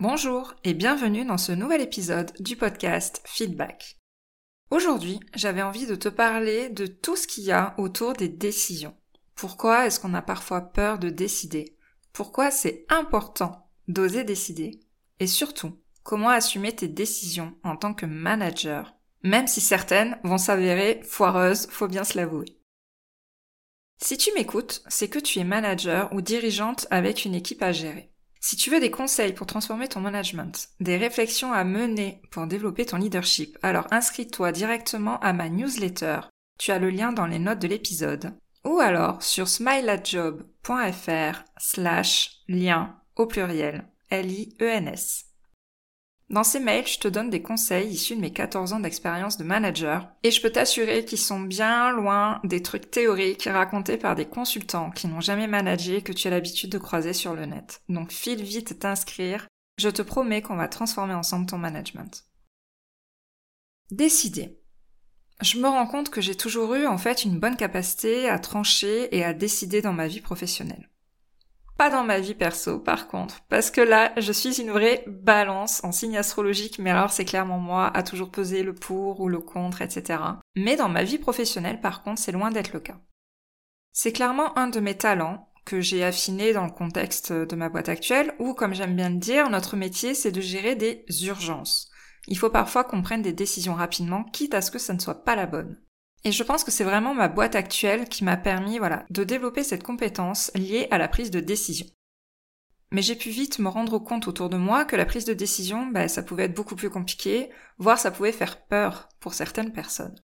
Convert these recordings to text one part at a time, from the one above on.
Bonjour et bienvenue dans ce nouvel épisode du podcast Feedback. Aujourd'hui, j'avais envie de te parler de tout ce qu'il y a autour des décisions. Pourquoi est-ce qu'on a parfois peur de décider? Pourquoi c'est important d'oser décider? Et surtout, comment assumer tes décisions en tant que manager, même si certaines vont s'avérer foireuses, faut bien se l'avouer. Si tu m'écoutes, c'est que tu es manager ou dirigeante avec une équipe à gérer. Si tu veux des conseils pour transformer ton management, des réflexions à mener pour développer ton leadership, alors inscris-toi directement à ma newsletter. Tu as le lien dans les notes de l'épisode. Ou alors sur smileatjob.fr slash lien au pluriel L-I-E-N-S. Dans ces mails, je te donne des conseils issus de mes 14 ans d'expérience de manager et je peux t'assurer qu'ils sont bien loin des trucs théoriques racontés par des consultants qui n'ont jamais managé et que tu as l'habitude de croiser sur le net. Donc file vite t'inscrire, je te promets qu'on va transformer ensemble ton management. Décider. Je me rends compte que j'ai toujours eu en fait une bonne capacité à trancher et à décider dans ma vie professionnelle. Pas dans ma vie perso, par contre, parce que là, je suis une vraie balance en signe astrologique, mais alors c'est clairement moi à toujours peser le pour ou le contre, etc. Mais dans ma vie professionnelle, par contre, c'est loin d'être le cas. C'est clairement un de mes talents que j'ai affiné dans le contexte de ma boîte actuelle, où, comme j'aime bien le dire, notre métier, c'est de gérer des urgences. Il faut parfois qu'on prenne des décisions rapidement, quitte à ce que ça ne soit pas la bonne. Et je pense que c'est vraiment ma boîte actuelle qui m'a permis, voilà, de développer cette compétence liée à la prise de décision. Mais j'ai pu vite me rendre compte autour de moi que la prise de décision, bah, ça pouvait être beaucoup plus compliqué, voire ça pouvait faire peur pour certaines personnes.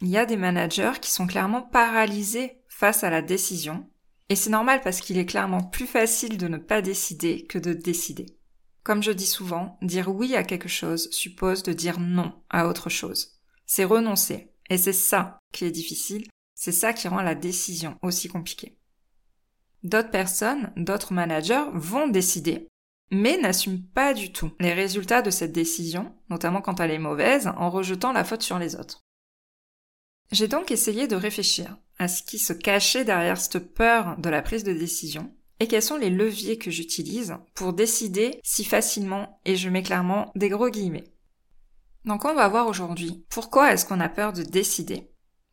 Il y a des managers qui sont clairement paralysés face à la décision, et c'est normal parce qu'il est clairement plus facile de ne pas décider que de décider. Comme je dis souvent, dire oui à quelque chose suppose de dire non à autre chose. C'est renoncer, et c'est ça qui est difficile, c'est ça qui rend la décision aussi compliquée. D'autres personnes, d'autres managers vont décider, mais n'assument pas du tout les résultats de cette décision, notamment quand elle est mauvaise, en rejetant la faute sur les autres. J'ai donc essayé de réfléchir à ce qui se cachait derrière cette peur de la prise de décision et quels sont les leviers que j'utilise pour décider si facilement, et je mets clairement des gros guillemets. Donc on va voir aujourd'hui pourquoi est-ce qu'on a peur de décider,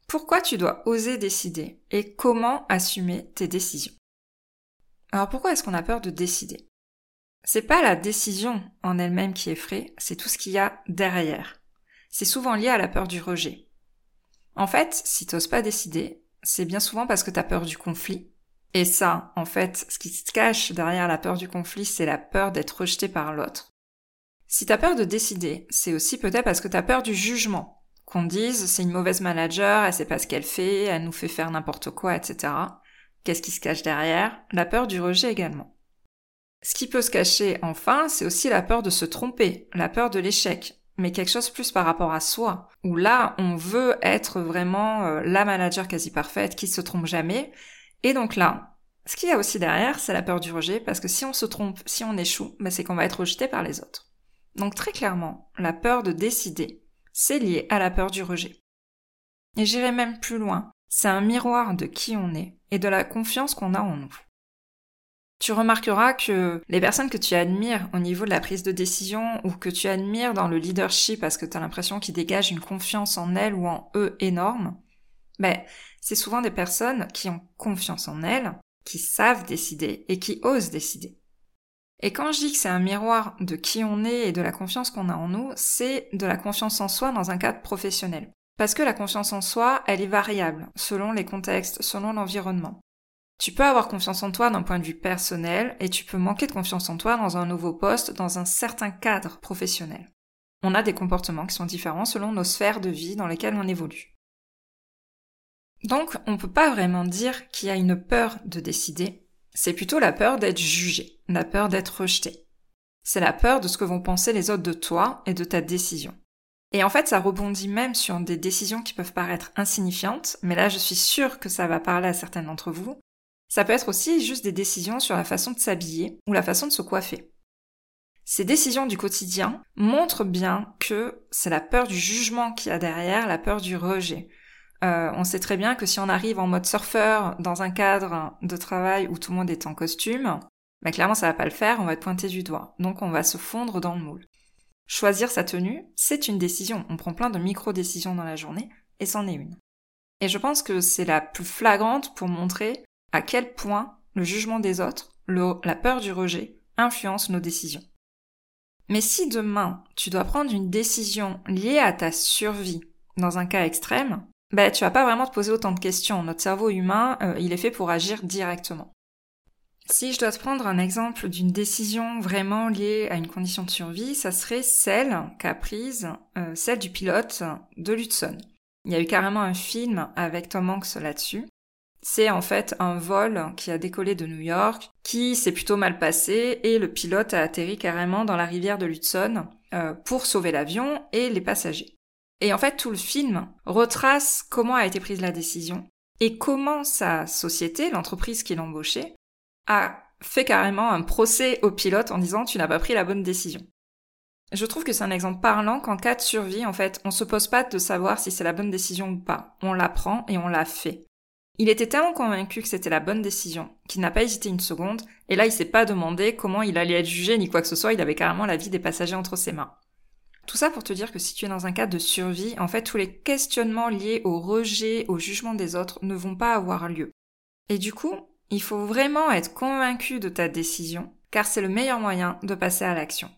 pourquoi tu dois oser décider? Et comment assumer tes décisions? Alors pourquoi est-ce qu'on a peur de décider? C'est pas la décision en elle-même qui effraie, c'est tout ce qu'il y a derrière. C'est souvent lié à la peur du rejet. En fait, si t'oses pas décider, c'est bien souvent parce que t'as peur du conflit. Et ça, en fait, ce qui se cache derrière la peur du conflit, c'est la peur d'être rejeté par l'autre. Si t'as peur de décider, c'est aussi peut-être parce que t'as peur du jugement. Qu'on dise c'est une mauvaise manager, elle sait pas ce qu'elle fait, elle nous fait faire n'importe quoi, etc. Qu'est-ce qui se cache derrière? La peur du rejet également. Ce qui peut se cacher enfin, c'est aussi la peur de se tromper, la peur de l'échec, mais quelque chose plus par rapport à soi, où là on veut être vraiment euh, la manager quasi parfaite qui se trompe jamais, et donc là, ce qu'il y a aussi derrière, c'est la peur du rejet, parce que si on se trompe, si on échoue, ben c'est qu'on va être rejeté par les autres. Donc très clairement, la peur de décider, c'est lié à la peur du rejet. Et j'irai même plus loin, c'est un miroir de qui on est et de la confiance qu'on a en nous. Tu remarqueras que les personnes que tu admires au niveau de la prise de décision ou que tu admires dans le leadership parce que tu as l'impression qu'ils dégagent une confiance en elles ou en eux énorme, ben, c'est souvent des personnes qui ont confiance en elles, qui savent décider et qui osent décider. Et quand je dis que c'est un miroir de qui on est et de la confiance qu'on a en nous, c'est de la confiance en soi dans un cadre professionnel. Parce que la confiance en soi, elle est variable, selon les contextes, selon l'environnement. Tu peux avoir confiance en toi d'un point de vue personnel et tu peux manquer de confiance en toi dans un nouveau poste, dans un certain cadre professionnel. On a des comportements qui sont différents selon nos sphères de vie dans lesquelles on évolue. Donc, on ne peut pas vraiment dire qu'il y a une peur de décider, c'est plutôt la peur d'être jugé, la peur d'être rejeté. c'est la peur de ce que vont penser les autres de toi et de ta décision. Et en fait, ça rebondit même sur des décisions qui peuvent paraître insignifiantes, mais là je suis sûre que ça va parler à certaines d'entre vous. Ça peut être aussi juste des décisions sur la façon de s'habiller ou la façon de se coiffer. Ces décisions du quotidien montrent bien que c'est la peur du jugement qu'il y a derrière, la peur du rejet. Euh, on sait très bien que si on arrive en mode surfeur dans un cadre de travail où tout le monde est en costume, bah clairement ça va pas le faire, on va être pointé du doigt. Donc on va se fondre dans le moule. Choisir sa tenue, c'est une décision. On prend plein de micro-décisions dans la journée, et c'en est une. Et je pense que c'est la plus flagrante pour montrer à quel point le jugement des autres, la peur du rejet, influence nos décisions. Mais si demain, tu dois prendre une décision liée à ta survie, dans un cas extrême, ben, tu vas pas vraiment te poser autant de questions. Notre cerveau humain, euh, il est fait pour agir directement. Si je dois te prendre un exemple d'une décision vraiment liée à une condition de survie, ça serait celle qu'a prise euh, celle du pilote de l'Hudson. Il y a eu carrément un film avec Tom Hanks là-dessus. C'est en fait un vol qui a décollé de New York, qui s'est plutôt mal passé, et le pilote a atterri carrément dans la rivière de l'Hudson euh, pour sauver l'avion et les passagers. Et en fait, tout le film retrace comment a été prise la décision et comment sa société, l'entreprise qui l'embauchait, a fait carrément un procès au pilote en disant tu n'as pas pris la bonne décision. Je trouve que c'est un exemple parlant qu'en cas de survie, en fait, on se pose pas de savoir si c'est la bonne décision ou pas. On la prend et on la fait. Il était tellement convaincu que c'était la bonne décision qu'il n'a pas hésité une seconde, et là il s'est pas demandé comment il allait être jugé ni quoi que ce soit, il avait carrément la vie des passagers entre ses mains. Tout ça pour te dire que si tu es dans un cas de survie, en fait tous les questionnements liés au rejet, au jugement des autres ne vont pas avoir lieu. Et du coup, il faut vraiment être convaincu de ta décision, car c'est le meilleur moyen de passer à l'action.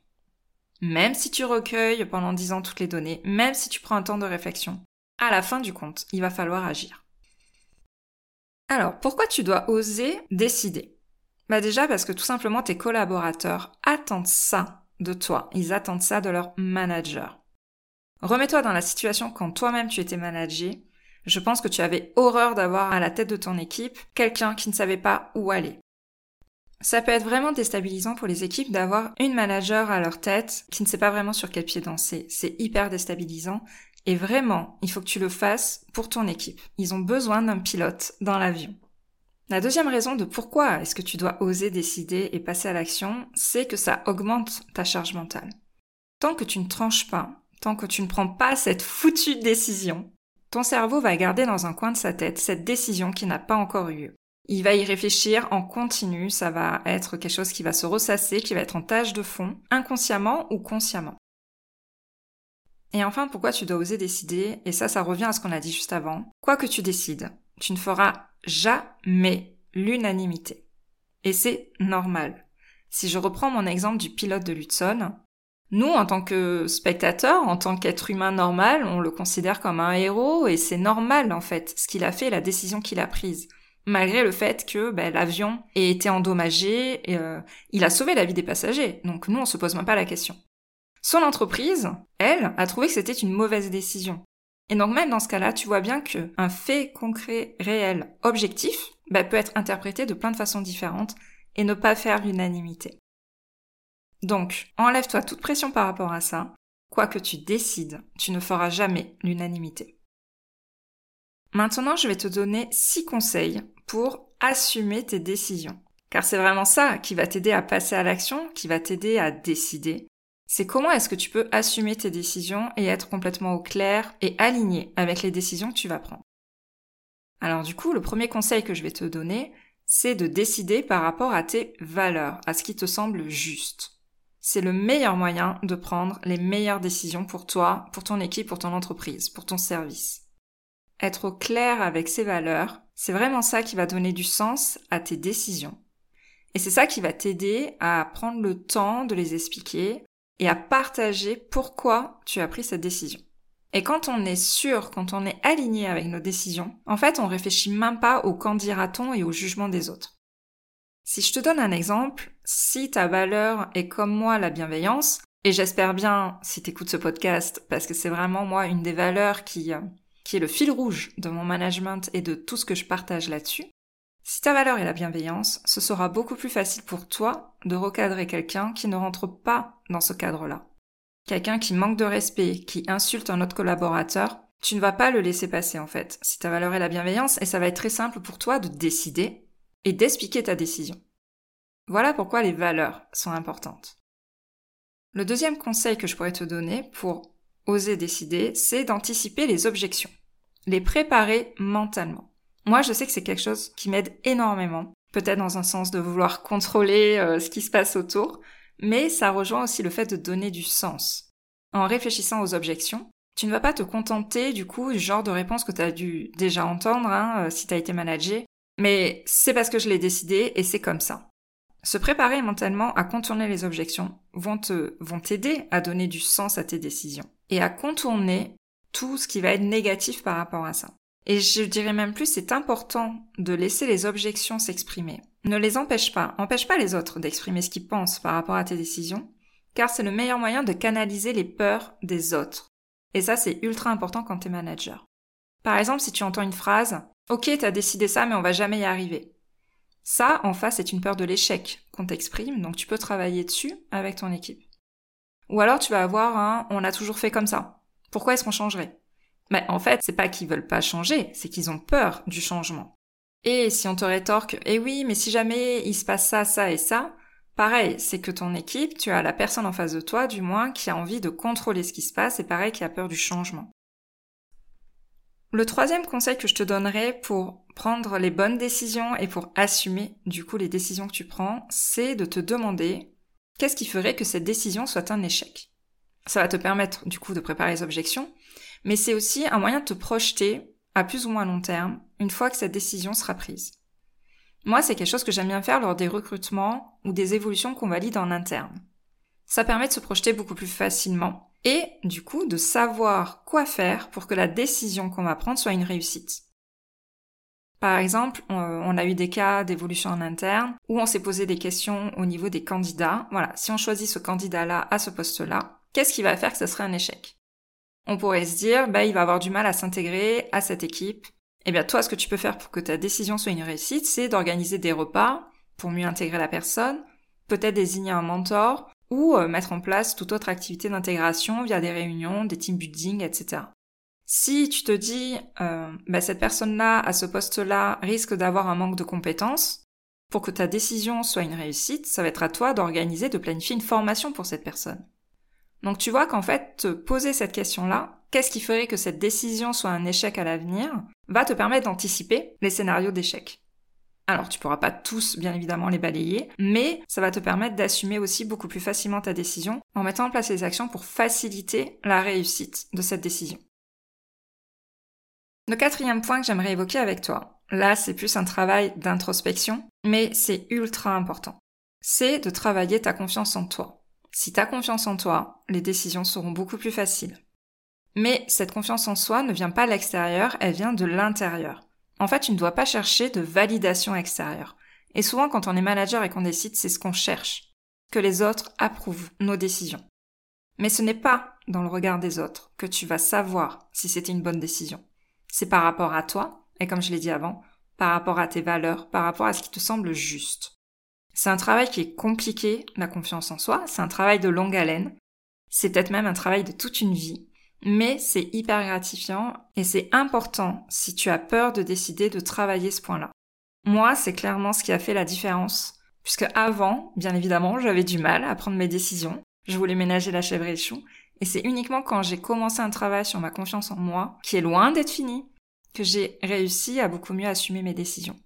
Même si tu recueilles pendant 10 ans toutes les données, même si tu prends un temps de réflexion, à la fin du compte, il va falloir agir. Alors, pourquoi tu dois oser décider? Bah déjà parce que tout simplement tes collaborateurs attendent ça de toi, ils attendent ça de leur manager. Remets-toi dans la situation quand toi-même tu étais managé je pense que tu avais horreur d'avoir à la tête de ton équipe quelqu'un qui ne savait pas où aller. Ça peut être vraiment déstabilisant pour les équipes d'avoir une manager à leur tête qui ne sait pas vraiment sur quel pied danser. C'est hyper déstabilisant et vraiment, il faut que tu le fasses pour ton équipe. Ils ont besoin d'un pilote dans l'avion. La deuxième raison de pourquoi est-ce que tu dois oser décider et passer à l'action, c'est que ça augmente ta charge mentale. Tant que tu ne tranches pas, tant que tu ne prends pas cette foutue décision, ton cerveau va garder dans un coin de sa tête cette décision qui n'a pas encore eu lieu. Il va y réfléchir en continu, ça va être quelque chose qui va se ressasser, qui va être en tâche de fond, inconsciemment ou consciemment. Et enfin, pourquoi tu dois oser décider, et ça, ça revient à ce qu'on a dit juste avant, quoi que tu décides, tu ne feras jamais l'unanimité. Et c'est normal. Si je reprends mon exemple du pilote de Lutson, nous, en tant que spectateurs, en tant qu'être humain normal, on le considère comme un héros et c'est normal en fait ce qu'il a fait, la décision qu'il a prise. Malgré le fait que ben, l'avion ait été endommagé, et, euh, il a sauvé la vie des passagers, donc nous on se pose même pas la question. Son entreprise, elle, a trouvé que c'était une mauvaise décision. Et donc même dans ce cas-là, tu vois bien que un fait concret, réel, objectif, ben, peut être interprété de plein de façons différentes et ne pas faire l'unanimité. Donc, enlève-toi toute pression par rapport à ça. Quoi que tu décides, tu ne feras jamais l'unanimité. Maintenant, je vais te donner six conseils pour assumer tes décisions. Car c'est vraiment ça qui va t'aider à passer à l'action, qui va t'aider à décider. C'est comment est-ce que tu peux assumer tes décisions et être complètement au clair et aligné avec les décisions que tu vas prendre? Alors du coup, le premier conseil que je vais te donner, c'est de décider par rapport à tes valeurs, à ce qui te semble juste c'est le meilleur moyen de prendre les meilleures décisions pour toi, pour ton équipe, pour ton entreprise, pour ton service. Être au clair avec ses valeurs, c'est vraiment ça qui va donner du sens à tes décisions. Et c'est ça qui va t'aider à prendre le temps de les expliquer et à partager pourquoi tu as pris cette décision. Et quand on est sûr, quand on est aligné avec nos décisions, en fait, on réfléchit même pas au quand dira-t-on et au jugement des autres. Si je te donne un exemple, si ta valeur est comme moi la bienveillance, et j'espère bien si t'écoutes ce podcast, parce que c'est vraiment moi une des valeurs qui, euh, qui est le fil rouge de mon management et de tout ce que je partage là-dessus, Si ta valeur est la bienveillance, ce sera beaucoup plus facile pour toi de recadrer quelqu'un qui ne rentre pas dans ce cadre-là. Quelqu'un qui manque de respect, qui insulte un autre collaborateur, tu ne vas pas le laisser passer en fait, si ta valeur est la bienveillance, et ça va être très simple pour toi de décider et d'expliquer ta décision. Voilà pourquoi les valeurs sont importantes. Le deuxième conseil que je pourrais te donner pour oser décider, c'est d'anticiper les objections, les préparer mentalement. Moi, je sais que c'est quelque chose qui m'aide énormément, peut-être dans un sens de vouloir contrôler euh, ce qui se passe autour, mais ça rejoint aussi le fait de donner du sens. En réfléchissant aux objections, tu ne vas pas te contenter du coup du genre de réponse que tu as dû déjà entendre hein, euh, si tu as été managé, mais c'est parce que je l'ai décidé et c'est comme ça. Se préparer mentalement à contourner les objections vont te, vont t'aider à donner du sens à tes décisions et à contourner tout ce qui va être négatif par rapport à ça. Et je dirais même plus, c'est important de laisser les objections s'exprimer. Ne les empêche pas, empêche pas les autres d'exprimer ce qu'ils pensent par rapport à tes décisions, car c'est le meilleur moyen de canaliser les peurs des autres. Et ça, c'est ultra important quand t'es manager. Par exemple, si tu entends une phrase, Ok, t'as décidé ça, mais on va jamais y arriver. Ça, en face, c'est une peur de l'échec qu'on t'exprime, donc tu peux travailler dessus avec ton équipe. Ou alors tu vas avoir un on a toujours fait comme ça. Pourquoi est-ce qu'on changerait? Mais en fait, c'est pas qu'ils veulent pas changer, c'est qu'ils ont peur du changement. Et si on te rétorque, eh oui, mais si jamais il se passe ça, ça et ça, pareil, c'est que ton équipe, tu as la personne en face de toi, du moins, qui a envie de contrôler ce qui se passe et pareil, qui a peur du changement. Le troisième conseil que je te donnerais pour prendre les bonnes décisions et pour assumer du coup les décisions que tu prends, c'est de te demander qu'est-ce qui ferait que cette décision soit un échec. Ça va te permettre du coup de préparer les objections, mais c'est aussi un moyen de te projeter à plus ou moins long terme une fois que cette décision sera prise. Moi, c'est quelque chose que j'aime bien faire lors des recrutements ou des évolutions qu'on valide en interne. Ça permet de se projeter beaucoup plus facilement et du coup de savoir quoi faire pour que la décision qu'on va prendre soit une réussite. Par exemple, on a eu des cas d'évolution en interne où on s'est posé des questions au niveau des candidats. Voilà, si on choisit ce candidat-là à ce poste-là, qu'est-ce qui va faire que ce serait un échec? On pourrait se dire, bah, il va avoir du mal à s'intégrer à cette équipe. Eh bien, toi, ce que tu peux faire pour que ta décision soit une réussite, c'est d'organiser des repas pour mieux intégrer la personne, peut-être désigner un mentor ou euh, mettre en place toute autre activité d'intégration via des réunions, des team building, etc. Si tu te dis, euh, bah, cette personne-là, à ce poste-là, risque d'avoir un manque de compétences, pour que ta décision soit une réussite, ça va être à toi d'organiser, de planifier une formation pour cette personne. Donc tu vois qu'en fait, te poser cette question-là, qu'est-ce qui ferait que cette décision soit un échec à l'avenir, va te permettre d'anticiper les scénarios d'échec. Alors tu pourras pas tous bien évidemment les balayer, mais ça va te permettre d'assumer aussi beaucoup plus facilement ta décision en mettant en place les actions pour faciliter la réussite de cette décision. Le quatrième point que j'aimerais évoquer avec toi, là c'est plus un travail d'introspection, mais c'est ultra important. C'est de travailler ta confiance en toi. Si tu as confiance en toi, les décisions seront beaucoup plus faciles. Mais cette confiance en soi ne vient pas de l'extérieur, elle vient de l'intérieur. En fait, tu ne dois pas chercher de validation extérieure. Et souvent, quand on est manager et qu'on décide, c'est ce qu'on cherche. Que les autres approuvent nos décisions. Mais ce n'est pas dans le regard des autres que tu vas savoir si c'était une bonne décision. C'est par rapport à toi, et comme je l'ai dit avant, par rapport à tes valeurs, par rapport à ce qui te semble juste. C'est un travail qui est compliqué, la confiance en soi, c'est un travail de longue haleine, c'est peut-être même un travail de toute une vie, mais c'est hyper gratifiant et c'est important si tu as peur de décider de travailler ce point-là. Moi, c'est clairement ce qui a fait la différence, puisque avant, bien évidemment, j'avais du mal à prendre mes décisions, je voulais ménager la chèvre et le chou, et c'est uniquement quand j'ai commencé un travail sur ma confiance en moi, qui est loin d'être fini, que j'ai réussi à beaucoup mieux assumer mes décisions.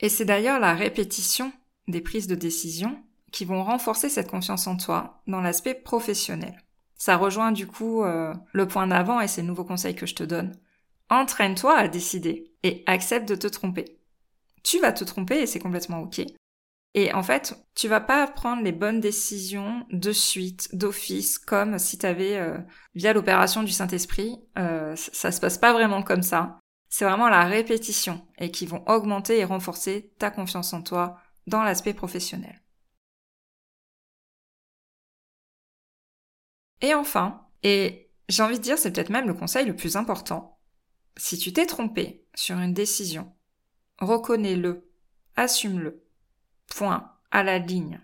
Et c'est d'ailleurs la répétition des prises de décision qui vont renforcer cette confiance en toi dans l'aspect professionnel. Ça rejoint du coup euh, le point d'avant et c'est le nouveau conseil que je te donne. Entraîne-toi à décider et accepte de te tromper. Tu vas te tromper et c'est complètement ok. Et en fait, tu vas pas prendre les bonnes décisions de suite, d'office, comme si tu avais, euh, via l'opération du Saint-Esprit, euh, ça se passe pas vraiment comme ça. C'est vraiment la répétition et qui vont augmenter et renforcer ta confiance en toi, dans l'aspect professionnel. Et enfin, et j'ai envie de dire c'est peut-être même le conseil le plus important, si tu t'es trompé sur une décision, reconnais-le, assume-le. Point, à la ligne.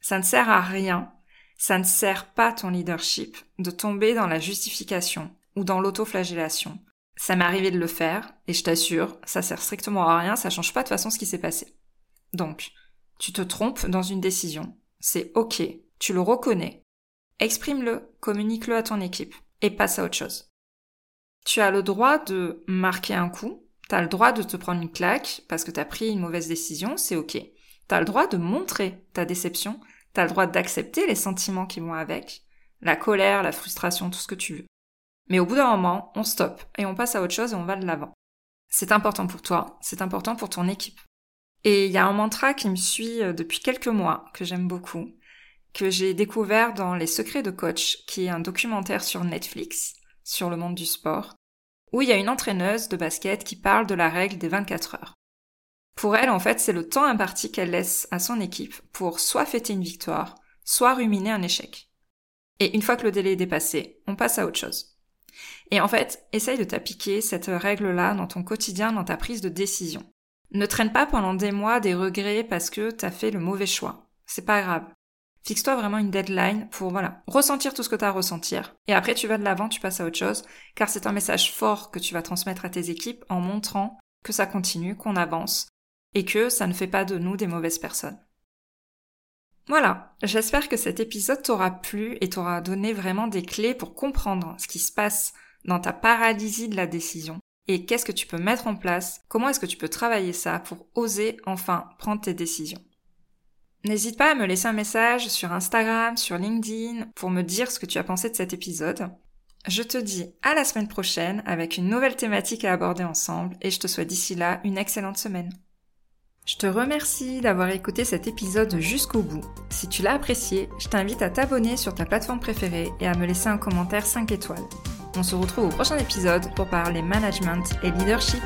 Ça ne sert à rien, ça ne sert pas ton leadership de tomber dans la justification ou dans l'autoflagellation. Ça m'est arrivé de le faire, et je t'assure, ça sert strictement à rien, ça change pas de façon ce qui s'est passé. Donc, tu te trompes dans une décision. C'est ok, tu le reconnais. Exprime-le, communique-le à ton équipe, et passe à autre chose. Tu as le droit de marquer un coup, tu as le droit de te prendre une claque parce que tu as pris une mauvaise décision, c'est ok. Tu as le droit de montrer ta déception, tu as le droit d'accepter les sentiments qui vont avec, la colère, la frustration, tout ce que tu veux. Mais au bout d'un moment, on stoppe et on passe à autre chose et on va de l'avant. C'est important pour toi, c'est important pour ton équipe. Et il y a un mantra qui me suit euh, depuis quelques mois, que j'aime beaucoup, que j'ai découvert dans Les Secrets de Coach, qui est un documentaire sur Netflix, sur le monde du sport, où il y a une entraîneuse de basket qui parle de la règle des 24 heures. Pour elle, en fait, c'est le temps imparti qu'elle laisse à son équipe pour soit fêter une victoire, soit ruminer un échec. Et une fois que le délai est dépassé, on passe à autre chose. Et en fait, essaye de t'appliquer cette règle-là dans ton quotidien, dans ta prise de décision. Ne traîne pas pendant des mois des regrets parce que t'as fait le mauvais choix. C'est pas grave. Fixe-toi vraiment une deadline pour, voilà, ressentir tout ce que t'as à ressentir. Et après, tu vas de l'avant, tu passes à autre chose, car c'est un message fort que tu vas transmettre à tes équipes en montrant que ça continue, qu'on avance, et que ça ne fait pas de nous des mauvaises personnes. Voilà, j'espère que cet épisode t'aura plu et t'aura donné vraiment des clés pour comprendre ce qui se passe dans ta paralysie de la décision et qu'est-ce que tu peux mettre en place, comment est-ce que tu peux travailler ça pour oser enfin prendre tes décisions? N'hésite pas à me laisser un message sur Instagram, sur LinkedIn pour me dire ce que tu as pensé de cet épisode. Je te dis à la semaine prochaine avec une nouvelle thématique à aborder ensemble et je te souhaite d'ici là une excellente semaine. Je te remercie d'avoir écouté cet épisode jusqu'au bout. Si tu l'as apprécié, je t'invite à t'abonner sur ta plateforme préférée et à me laisser un commentaire 5 étoiles. On se retrouve au prochain épisode pour parler management et leadership.